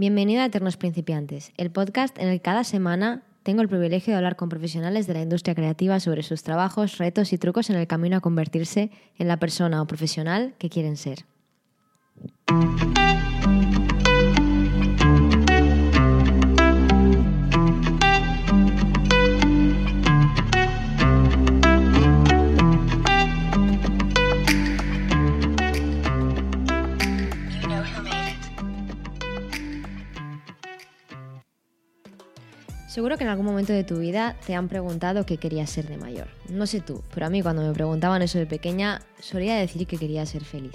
Bienvenido a Eternos Principiantes, el podcast en el que cada semana tengo el privilegio de hablar con profesionales de la industria creativa sobre sus trabajos, retos y trucos en el camino a convertirse en la persona o profesional que quieren ser. Seguro que en algún momento de tu vida te han preguntado qué querías ser de mayor. No sé tú, pero a mí cuando me preguntaban eso de pequeña solía decir que quería ser feliz.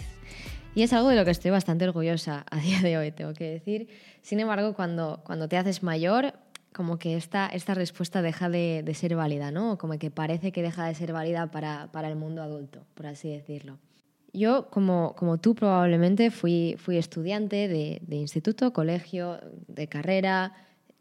Y es algo de lo que estoy bastante orgullosa a día de hoy, tengo que decir. Sin embargo, cuando, cuando te haces mayor, como que esta, esta respuesta deja de, ser válida, ¿no? Como que parece que deja de ser válida para, para el mundo adulto, por así decirlo. Yo, como, como tú probablemente, fui, fui estudiante de instituto, colegio, de carrera,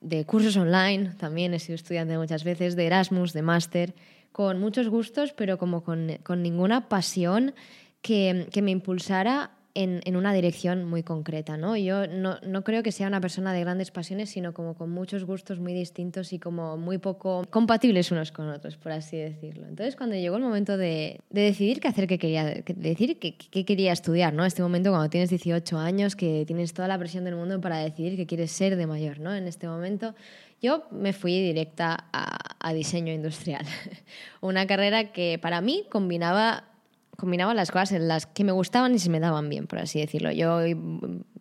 de cursos online, también he sido estudiante muchas veces, de Erasmus, de máster, con muchos gustos, pero como con, con ninguna pasión que, que, me impulsara en, una dirección muy concreta. ¿no? Yo no, no, creo que sea una persona de grandes pasiones, sino como con muchos gustos muy distintos y como muy poco compatibles unos con otros, por así decirlo. Entonces, cuando llegó el momento de, de decidir qué hacer, qué quería, de decir qué, qué, quería estudiar, ¿no? Este momento cuando tienes 18 años, que tienes toda la presión del mundo para decidir qué quieres ser de mayor, ¿no? En este momento yo me fui directa a, a diseño industrial, una carrera que para mí combinaba combinaba las cosas en las que me gustaban y se me daban bien, por así decirlo. Yo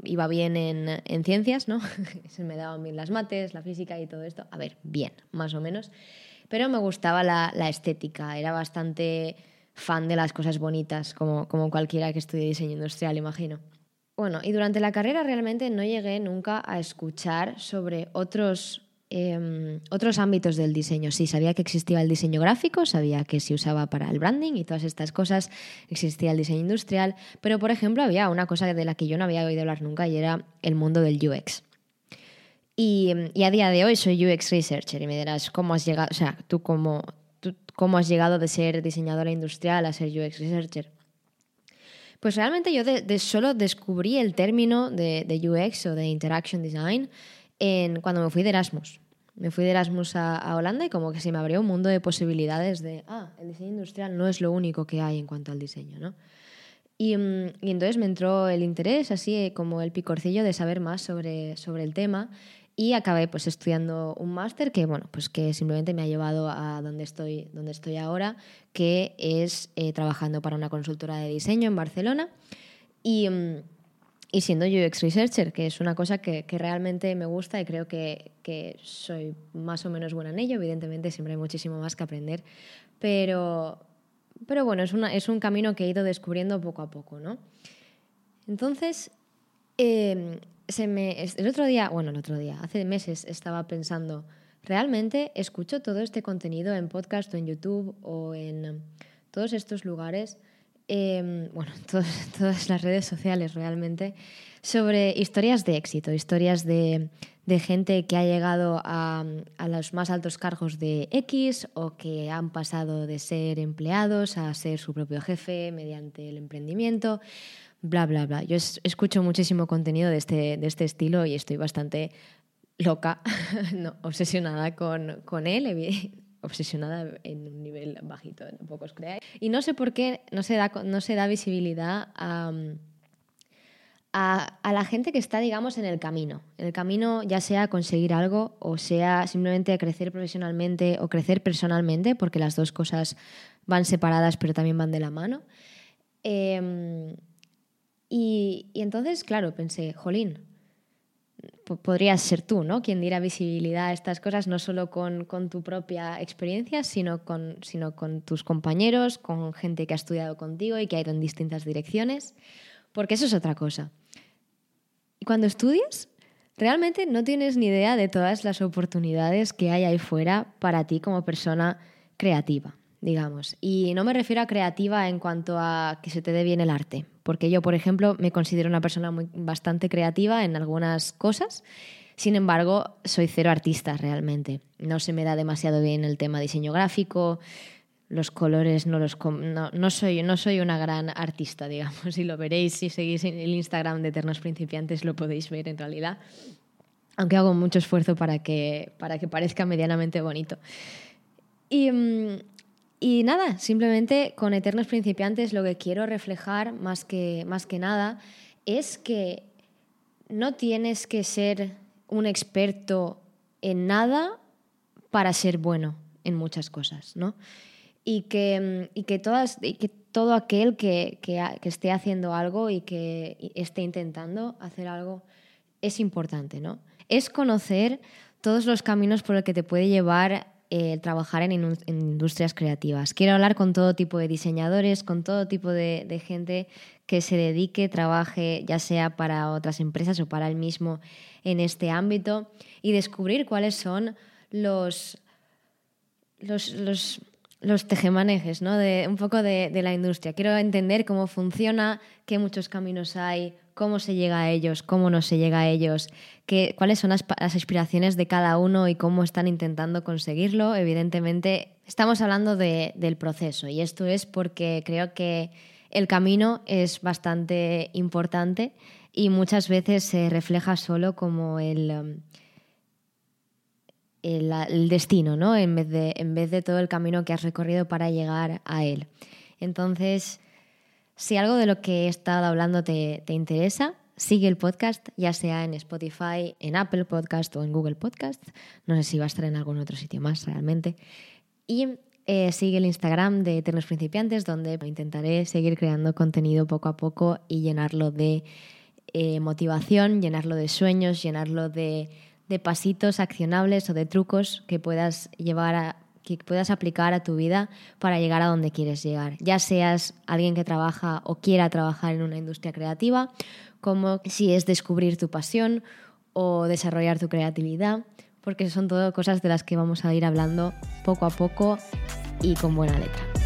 iba bien en, en ciencias, ¿no? se me daban bien las mates, la física y todo esto. A ver, bien, más o menos. Pero me gustaba la, la estética, era bastante fan de las cosas bonitas, como, como cualquiera que estudie diseño industrial, imagino. Bueno, y durante la carrera realmente no llegué nunca a escuchar sobre otros eh, otros ámbitos del diseño. Sí, sabía que existía el diseño gráfico, sabía que se usaba para el branding y todas estas cosas, existía el diseño industrial, pero por ejemplo había una cosa de la que yo no había oído hablar nunca y era el mundo del UX. Y, y a día de hoy soy UX Researcher y me dirás, ¿cómo has llegado, o sea, tú cómo, cómo has llegado de ser diseñadora industrial a ser UX Researcher? Pues realmente yo solo descubrí el término de, de, UX o de Interaction Design en, cuando me fui de Erasmus. Me fui de Erasmus a, a, Holanda y como que se me abrió un mundo de posibilidades de, ah, el diseño industrial no es lo único que hay en cuanto al diseño, ¿no? Y, mm, y entonces me entró el interés, así como el picorcillo de saber más sobre, sobre el tema y acabé pues estudiando un máster que, bueno, pues que simplemente me ha llevado a donde estoy, donde estoy ahora, que es eh, trabajando para una consultora de diseño en Barcelona. Y... Y siendo UX Researcher, que es una cosa que, realmente me gusta y creo que, que, soy más o menos buena en ello. Evidentemente siempre hay muchísimo más que aprender, pero, pero bueno, es, una, es un camino que he ido descubriendo poco a poco, ¿no? Entonces, eh, se me, el otro día, bueno, el otro día, hace meses estaba pensando, ¿realmente escucho todo este contenido en podcast o en YouTube o en todos estos lugares? Eh, bueno, todas, las redes sociales realmente, sobre historias de éxito, historias de, gente que ha llegado a, los más altos cargos de X o que han pasado de ser empleados a ser su propio jefe mediante el emprendimiento, bla, bla, bla. Yo es, escucho muchísimo contenido de este, de este estilo y estoy bastante loca, no, obsesionada con, con él, obsesionada en un nivel bajito, tampoco os creáis. Y no sé por qué no se da, no se da visibilidad a, a, la gente que está, digamos, en el camino. En el camino ya sea conseguir algo o sea simplemente crecer profesionalmente o crecer personalmente, porque las dos cosas van separadas pero también van de la mano. Y, y entonces, claro, pensé, jolín, podrías ser tú, ¿no? Quien diera visibilidad a estas cosas, no solo con, con tu propia experiencia, sino con, sino con tus compañeros, con gente que ha estudiado contigo y que ha ido en distintas direcciones, porque eso es otra cosa. Y cuando estudias, realmente no tienes ni idea de todas las oportunidades que hay ahí fuera para ti como persona creativa digamos. Y no me refiero a creativa en cuanto a que se te dé bien el arte, porque yo, por ejemplo, me considero una persona muy, bastante creativa en algunas cosas. Sin embargo, soy cero artista realmente. No se me da demasiado bien el tema diseño gráfico, los colores no los no, no, soy no soy una gran artista digamos y lo veréis si seguís en el Instagram de Eternos Principiantes lo podéis ver en realidad aunque hago mucho esfuerzo para que, para que parezca medianamente bonito. Y, mm, y nada, simplemente con Eternos Principiantes lo que quiero reflejar más que, más que nada es que no tienes que ser un experto en nada para ser bueno en muchas cosas, ¿no? Y que, y que, todas, y que todo aquel que, que, esté haciendo algo y que esté intentando hacer algo es importante, ¿no? Es conocer todos los caminos por los que te puede llevar trabajar en, industrias creativas. Quiero hablar con todo tipo de diseñadores, con todo tipo de, gente que se dedique, trabaje, ya sea para otras empresas o para él mismo en este ámbito, y descubrir cuáles son los, los, los, los tejemanejes, ¿no? de, un poco de, de, la industria. Quiero entender cómo funciona, qué muchos caminos hay, cómo se llega a ellos, cómo no se llega a ellos, qué, cuáles son las, aspiraciones de cada uno y cómo están intentando conseguirlo. Evidentemente, estamos hablando de, del proceso y esto es porque creo que el camino es bastante importante y muchas veces se refleja solo como el, um, el, destino, ¿no? En vez, de, en vez de todo el camino que has recorrido para llegar a él. Entonces, si algo de lo que he estado hablando te, te interesa, sigue el podcast, ya sea en Spotify, en Apple Podcast o en Google Podcast. No sé si va a estar en algún otro sitio más realmente. Y eh, sigue el Instagram de Eternos Principiantes, donde intentaré seguir creando contenido poco a poco y llenarlo de eh, motivación, llenarlo de sueños, llenarlo de, de, pasitos accionables o de trucos que puedas llevar a, que puedas aplicar a tu vida para llegar a donde quieres llegar. Ya seas alguien que trabaja o quiera trabajar en una industria creativa, como si es descubrir tu pasión o desarrollar tu creatividad, porque son todo cosas de las que vamos a ir hablando poco a poco y con buena letra.